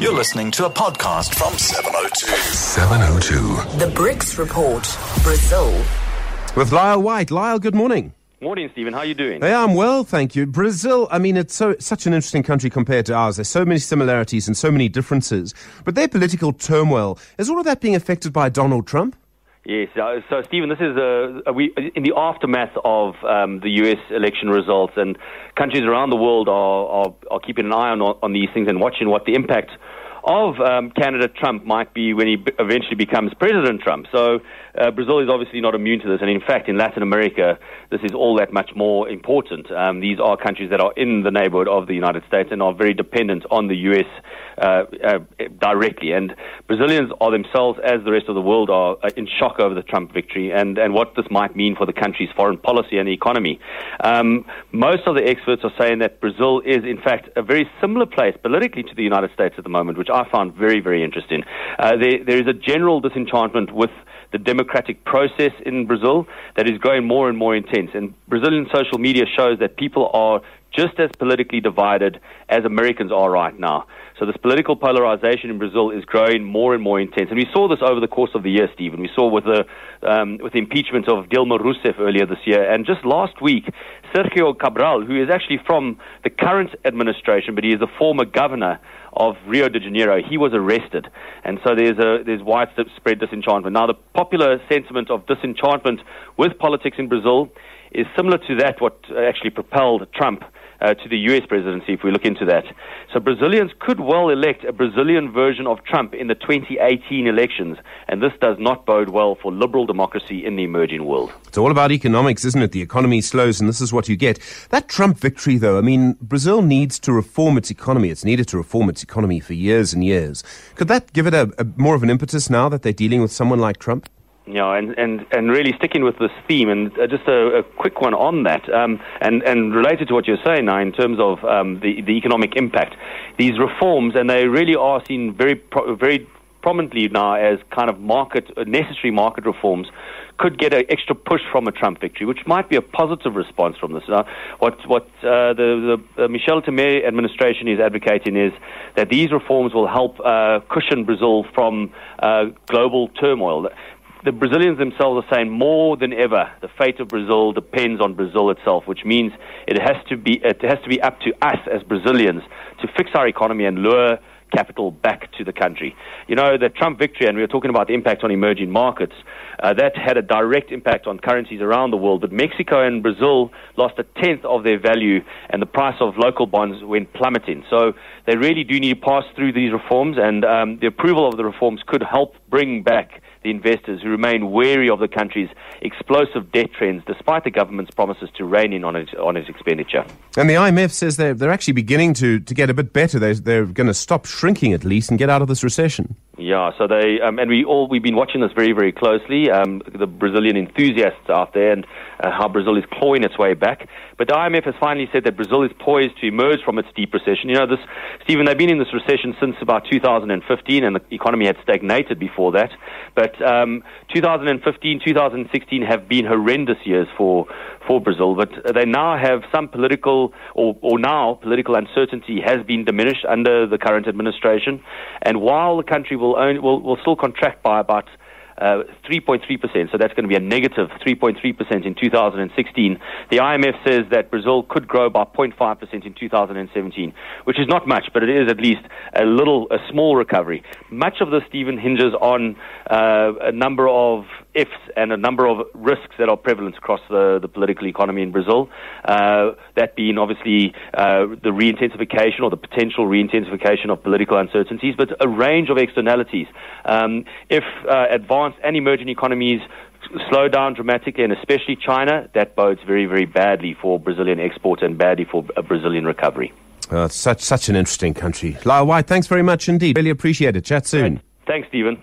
You're listening to a podcast from 702. 702. The BRICS Report. Brazil. With Lyle White. Lyle, good morning. Morning, Stephen. How are you doing? Hey, I'm well, thank you. Brazil, I mean, it's so such an interesting country compared to ours. There's so many similarities and so many differences. But their political turmoil, is all of that being affected by Donald Trump? Yes. So, Stephen, this is uh, we in the aftermath of um, the U.S. election results, and countries around the world are, are, are keeping an eye on on these things and watching what the impact of um, candidate Trump might be when he eventually becomes President Trump. So uh, Brazil is obviously not immune to this, and in fact, in Latin America, this is all that much more important. Um, these are countries that are in the neighborhood of the United States and are very dependent on the U.S. Uh, uh, directly. And Brazilians are themselves, as the rest of the world, are uh, in shock over the Trump victory and, and what this might mean for the country's foreign policy and economy. Um, most of the experts are saying that Brazil is, in fact, a very similar place politically to the United States at the moment, which I found very, very interesting. Uh, there, there is a general disenchantment with the democratic process in Brazil that is growing more and more intense. And Brazilian social media shows that people are just as politically divided as Americans are right now. So this political polarization in Brazil is growing more and more intense, and we saw this over the course of the year, Stephen. We saw with the um, with the impeachment of Dilma Rousseff earlier this year, and just last week, Sergio Cabral, who is actually from the current administration, but he is a former governor of Rio de Janeiro, he was arrested, and so there's a there's widespread disenchantment. Now, the popular sentiment of disenchantment with politics in Brazil is similar to that what actually propelled Trump uh, to the U.S. presidency, if we look into that. So Brazilians could well elect a Brazilian version of Trump in the 2018 elections, and this does not bode well for liberal democracy in the emerging world. It's all about economics, isn't it? The economy slows, and this is what you get. That Trump victory, though, I mean, Brazil needs to reform its economy. It's needed to reform its economy for years and years. Could that give it a, a more of an impetus now that they're dealing with someone like Trump? Yeah, and, and, and really sticking with this theme, and uh, just a, a, quick one on that, um, and, and related to what you're saying now in terms of um, the, the economic impact, these reforms, and they really are seen very, pro- very prominently now as kind of market, uh, necessary market reforms, could get an extra push from a Trump victory, which might be a positive response from this. What what uh, the, the uh, Michel Temer administration is advocating is that these reforms will help uh, cushion Brazil from global turmoil the Brazilians themselves are saying more than ever the fate of Brazil depends on Brazil itself, which means it has to be it has to be up to us as Brazilians to fix our economy and lure capital back to the country. You know, the Trump victory, and we were talking about the impact on emerging markets, uh, that had a direct impact on currencies around the world. But Mexico and Brazil lost a tenth of their value, and the price of local bonds went plummeting. So they really do need to pass through these reforms, and um, the approval of the reforms could help bring back the investors who remain wary of the country's explosive debt trends despite the government's promises to rein in on its, on its expenditure. And the IMF says they're, they're actually beginning to, to get a bit better. They're, they're going to stop shrinking at least and get out of this recession. Yeah, so they um, and we all we've been watching this very very closely. Um, the Brazilian enthusiasts out there and uh, how Brazil is clawing its way back. But the IMF has finally said that Brazil is poised to emerge from its deep recession. You know, this Stephen, they've been in this recession since about 2015, and the economy had stagnated before that. But um, 2015, 2016 have been horrendous years for for Brazil. But they now have some political or, or now political uncertainty has been diminished under the current administration, and while the country will, own, will, will still contract by about uh, 3.3%, so that's going to be a negative 3.3% in 2016. The IMF says that Brazil could grow by 0.5% in 2017, which is not much, but it is at least a little, a small recovery. Much of this, Stephen, hinges on uh, a number of ifs and a number of risks that are prevalent across the, the political economy in Brazil. Uh, that being obviously uh, the re-intensification or the potential re-intensification of political uncertainties, but a range of externalities. Um, if uh, advanced and emerging economies slow down dramatically, and especially China, that bodes very, very badly for Brazilian exports and badly for a Brazilian recovery. Uh, such such an interesting country. Lyle White, thanks very much indeed. Really appreciate it. Chat soon. Thanks, Stephen.